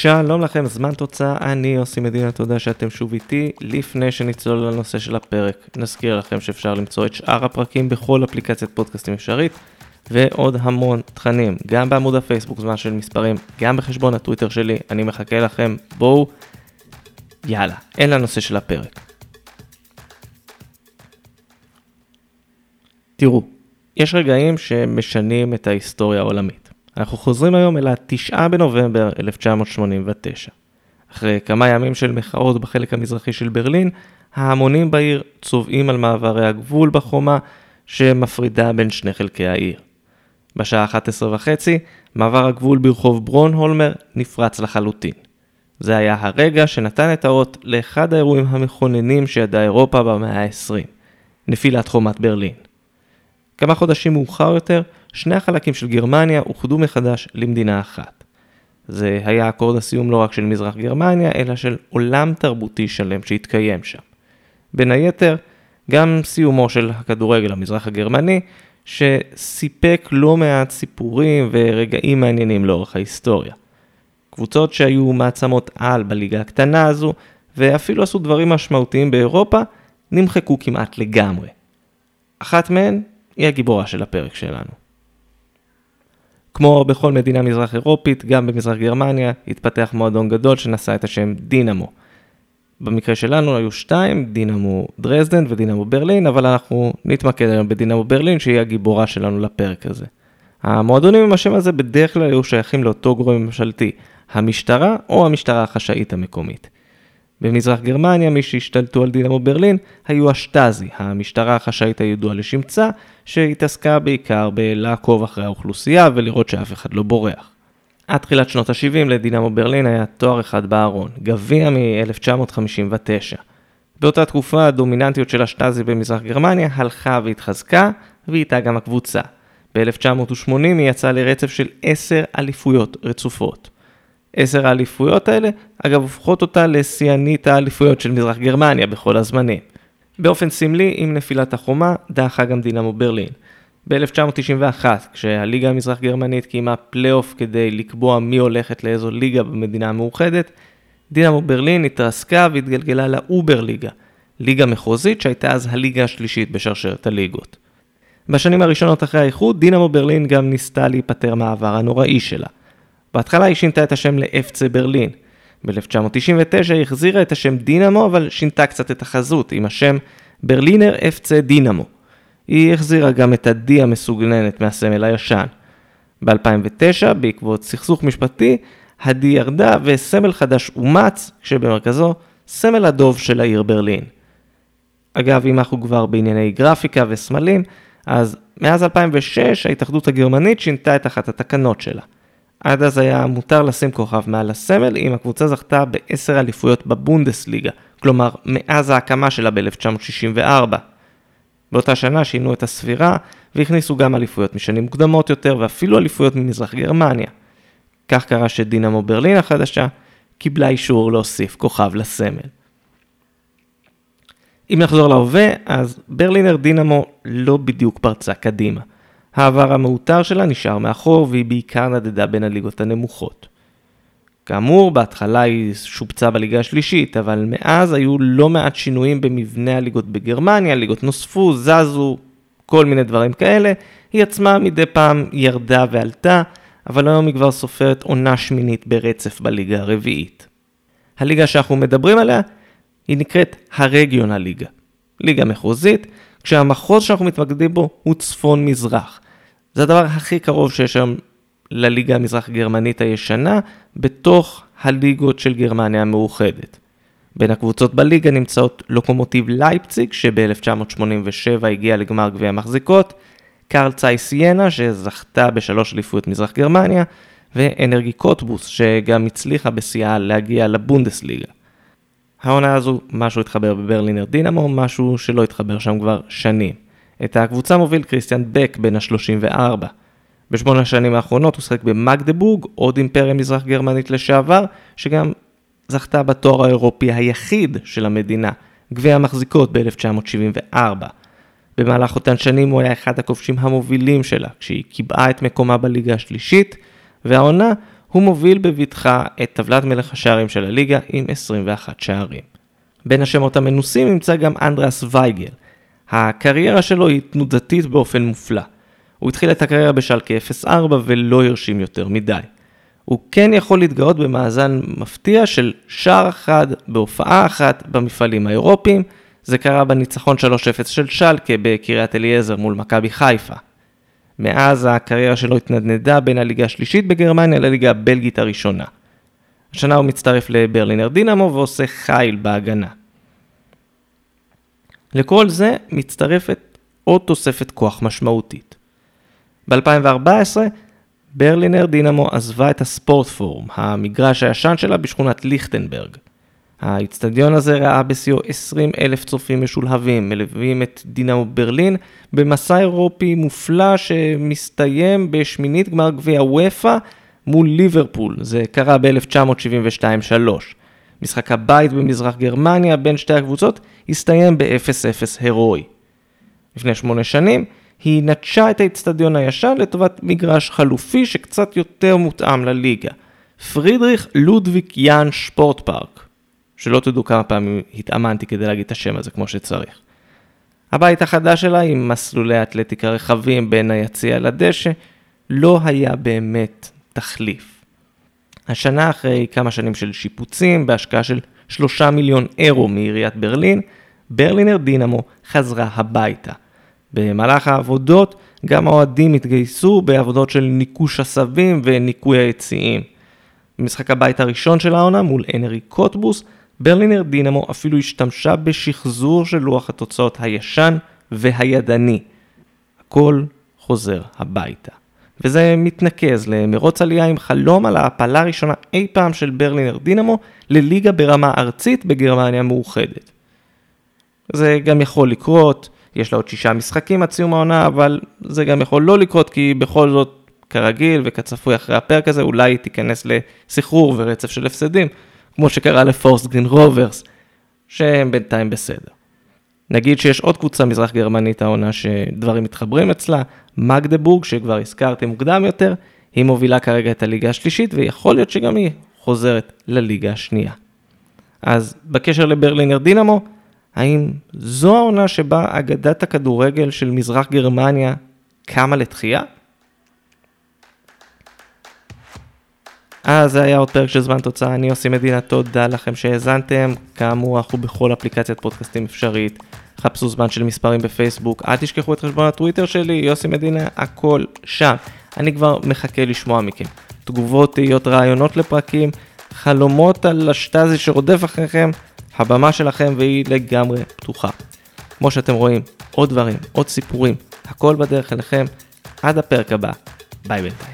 שלום לכם, זמן תוצאה, אני יוסי מדינה, תודה שאתם שוב איתי. לפני שנצלול לנושא של הפרק, נזכיר לכם שאפשר למצוא את שאר הפרקים בכל אפליקציית פודקאסטים אפשרית, ועוד המון תכנים, גם בעמוד הפייסבוק זמן של מספרים, גם בחשבון הטוויטר שלי, אני מחכה לכם, בואו, יאללה, אין לנושא של הפרק. תראו, יש רגעים שמשנים את ההיסטוריה העולמית. אנחנו חוזרים היום אל ה-9 בנובמבר 1989. אחרי כמה ימים של מחאות בחלק המזרחי של ברלין, ההמונים בעיר צובעים על מעברי הגבול בחומה שמפרידה בין שני חלקי העיר. בשעה 11 וחצי, מעבר הגבול ברחוב ברונהולמר נפרץ לחלוטין. זה היה הרגע שנתן את האות לאחד האירועים המכוננים שידעה אירופה במאה ה-20, נפילת חומת ברלין. כמה חודשים מאוחר יותר, שני החלקים של גרמניה אוחדו מחדש למדינה אחת. זה היה אקורד הסיום לא רק של מזרח גרמניה, אלא של עולם תרבותי שלם שהתקיים שם. בין היתר, גם סיומו של הכדורגל המזרח הגרמני, שסיפק לא מעט סיפורים ורגעים מעניינים לאורך ההיסטוריה. קבוצות שהיו מעצמות על בליגה הקטנה הזו, ואפילו עשו דברים משמעותיים באירופה, נמחקו כמעט לגמרי. אחת מהן היא הגיבורה של הפרק שלנו. כמו בכל מדינה מזרח אירופית, גם במזרח גרמניה התפתח מועדון גדול שנשא את השם דינמו. במקרה שלנו היו שתיים, דינמו דרזדן ודינמו ברלין, אבל אנחנו נתמקד היום בדינמו ברלין שהיא הגיבורה שלנו לפרק הזה. המועדונים עם השם הזה בדרך כלל היו שייכים לאותו גורם ממשלתי, המשטרה או המשטרה החשאית המקומית. במזרח גרמניה מי שהשתלטו על דינמו ברלין היו השטאזי, המשטרה החשאית הידועה לשמצה, שהתעסקה בעיקר בלעקוב אחרי האוכלוסייה ולראות שאף אחד לא בורח. עד תחילת שנות ה-70 לדינמו ברלין היה תואר אחד בארון, גביע מ-1959. באותה תקופה הדומיננטיות של השטאזי במזרח גרמניה הלכה והתחזקה, ואיתה גם הקבוצה. ב-1980 היא יצאה לרצף של 10 אליפויות רצופות. עשר האליפויות האלה, אגב, הופכות אותה לשיאנית האליפויות של מזרח גרמניה בכל הזמנים. באופן סמלי, עם נפילת החומה, דעכה גם דינמו ברלין. ב-1991, כשהליגה המזרח גרמנית קיימה פלייאוף כדי לקבוע מי הולכת לאיזו ליגה במדינה המאוחדת, דינמו ברלין התרסקה והתגלגלה לאובר ליגה, ליגה מחוזית שהייתה אז הליגה השלישית בשרשרת הליגות. בשנים הראשונות אחרי האיחוד, דינמו ברלין גם ניסתה להיפטר מהעבר הנוראי שלה. בהתחלה היא שינתה את השם לאפצה ברלין. ב-1999 היא החזירה את השם דינמו, אבל שינתה קצת את החזות עם השם ברלינר אפצה דינמו. היא החזירה גם את ה-D המסוגננת מהסמל הישן. ב-2009, בעקבות סכסוך משפטי, ה-D ירדה וסמל חדש אומץ, כשבמרכזו סמל הדוב של העיר ברלין. אגב, אם אנחנו כבר בענייני גרפיקה וסמלים, אז מאז 2006 ההתאחדות הגרמנית שינתה את אחת התקנות שלה. עד אז היה מותר לשים כוכב מעל הסמל אם הקבוצה זכתה בעשר אליפויות בבונדסליגה, כלומר מאז ההקמה שלה ב-1964. באותה שנה שינו את הספירה והכניסו גם אליפויות משנים מוקדמות יותר ואפילו אליפויות ממזרח גרמניה. כך קרה שדינמו ברלין החדשה קיבלה אישור להוסיף כוכב לסמל. אם נחזור להווה, אז ברלינר דינמו לא בדיוק פרצה קדימה. העבר המעוטר שלה נשאר מאחור והיא בעיקר נדדה בין הליגות הנמוכות. כאמור, בהתחלה היא שופצה בליגה השלישית, אבל מאז היו לא מעט שינויים במבנה הליגות בגרמניה, ליגות נוספו, זזו, כל מיני דברים כאלה. היא עצמה מדי פעם ירדה ועלתה, אבל היום היא כבר סופרת עונה שמינית ברצף בליגה הרביעית. הליגה שאנחנו מדברים עליה היא נקראת הרגיונל ליגה. ליגה מחוזית, כשהמחוז שאנחנו מתמקדים בו הוא צפון-מזרח. זה הדבר הכי קרוב שיש היום לליגה המזרח גרמנית הישנה, בתוך הליגות של גרמניה המאוחדת. בין הקבוצות בליגה נמצאות לוקומוטיב לייפציג, שב-1987 הגיע לגמר גביע המחזיקות, קרל צייס ינה, שזכתה בשלוש אליפויות מזרח גרמניה, ואנרגי קוטבוס, שגם הצליחה בשיאה להגיע לבונדסליגה. העונה הזו, משהו התחבר בברלינר דינמו, משהו שלא התחבר שם כבר שנים. את הקבוצה מוביל כריסטיאן בק בן ה-34. בשמונה השנים האחרונות הוא שחק במגדבורג, עוד אימפריה מזרח גרמנית לשעבר, שגם זכתה בתואר האירופי היחיד של המדינה, גביע המחזיקות ב-1974. במהלך אותן שנים הוא היה אחד הכובשים המובילים שלה, כשהיא קיבעה את מקומה בליגה השלישית, והעונה הוא מוביל בבטחה את טבלת מלך השערים של הליגה עם 21 שערים. בין השמות המנוסים נמצא גם אנדרס וייגל. הקריירה שלו היא תנודתית באופן מופלא. הוא התחיל את הקריירה בשלקה 0-4 ולא הרשים יותר מדי. הוא כן יכול להתגאות במאזן מפתיע של שער אחד בהופעה אחת במפעלים האירופיים, זה קרה בניצחון 3-0 של שלקה בקריית אליעזר מול מכבי חיפה. מאז הקריירה שלו התנדנדה בין הליגה השלישית בגרמניה לליגה הבלגית הראשונה. השנה הוא מצטרף לברלינר דינמו ועושה חיל בהגנה. לכל זה מצטרפת עוד תוספת כוח משמעותית. ב-2014 ברלינר דינמו עזבה את הספורט פורום, המגרש הישן שלה בשכונת ליכטנברג. האיצטדיון הזה ראה בשיאו 20 אלף צופים משולהבים, מלווים את דינמו ברלין במסע אירופי מופלא שמסתיים בשמינית גמר גביע וופא מול ליברפול, זה קרה ב-1972-3. משחק הבית במזרח גרמניה בין שתי הקבוצות הסתיים ב-0-0 הירואי. לפני שמונה שנים היא נטשה את האיצטדיון הישן לטובת מגרש חלופי שקצת יותר מותאם לליגה. פרידריך לודוויק יאן שפורט פארק. שלא תדעו כמה פעמים התאמנתי כדי להגיד את השם הזה כמו שצריך. הבית החדש שלה עם מסלולי אתלטיקה רחבים בין היציע לדשא, לא היה באמת תחליף. השנה אחרי כמה שנים של שיפוצים בהשקעה של 3 מיליון אירו מעיריית ברלין, ברלינר דינמו חזרה הביתה. במהלך העבודות גם האוהדים התגייסו בעבודות של ניקוש עשבים וניקוי היציעים. במשחק הבית הראשון של העונה מול אנרי קוטבוס, ברלינר דינמו אפילו השתמשה בשחזור של לוח התוצאות הישן והידני. הכל חוזר הביתה. וזה מתנקז למרוץ עלייה עם חלום על ההעפלה הראשונה אי פעם של ברלינר דינמו לליגה ברמה ארצית בגרמניה מאוחדת. זה גם יכול לקרות, יש לה עוד שישה משחקים עד סיום העונה, אבל זה גם יכול לא לקרות כי בכל זאת, כרגיל וכצפוי אחרי הפרק הזה, אולי היא תיכנס לסחרור ורצף של הפסדים, כמו שקרה לפורסט גרין רוברס, שהם בינתיים בסדר. נגיד שיש עוד קבוצה מזרח גרמנית העונה שדברים מתחברים אצלה, מגדבורג, שכבר הזכרתי מוקדם יותר, היא מובילה כרגע את הליגה השלישית, ויכול להיות שגם היא חוזרת לליגה השנייה. אז בקשר לברלינר דינמו, האם זו העונה שבה אגדת הכדורגל של מזרח גרמניה קמה לתחייה? אז זה היה עוד פרק של זמן תוצאה, אני עושה מדינה, תודה לכם שהאזנתם. כאמור, אנחנו בכל אפליקציית פודקאסטים אפשרית. חפשו זמן של מספרים בפייסבוק, אל תשכחו את חשבון הטוויטר שלי, יוסי מדינה, הכל שם. אני כבר מחכה לשמוע מכם. תגובות, תהיות, רעיונות לפרקים, חלומות על השטאזי שרודף אחריכם, הבמה שלכם והיא לגמרי פתוחה. כמו שאתם רואים, עוד דברים, עוד סיפורים, הכל בדרך אליכם. עד הפרק הבא, ביי בינתיים.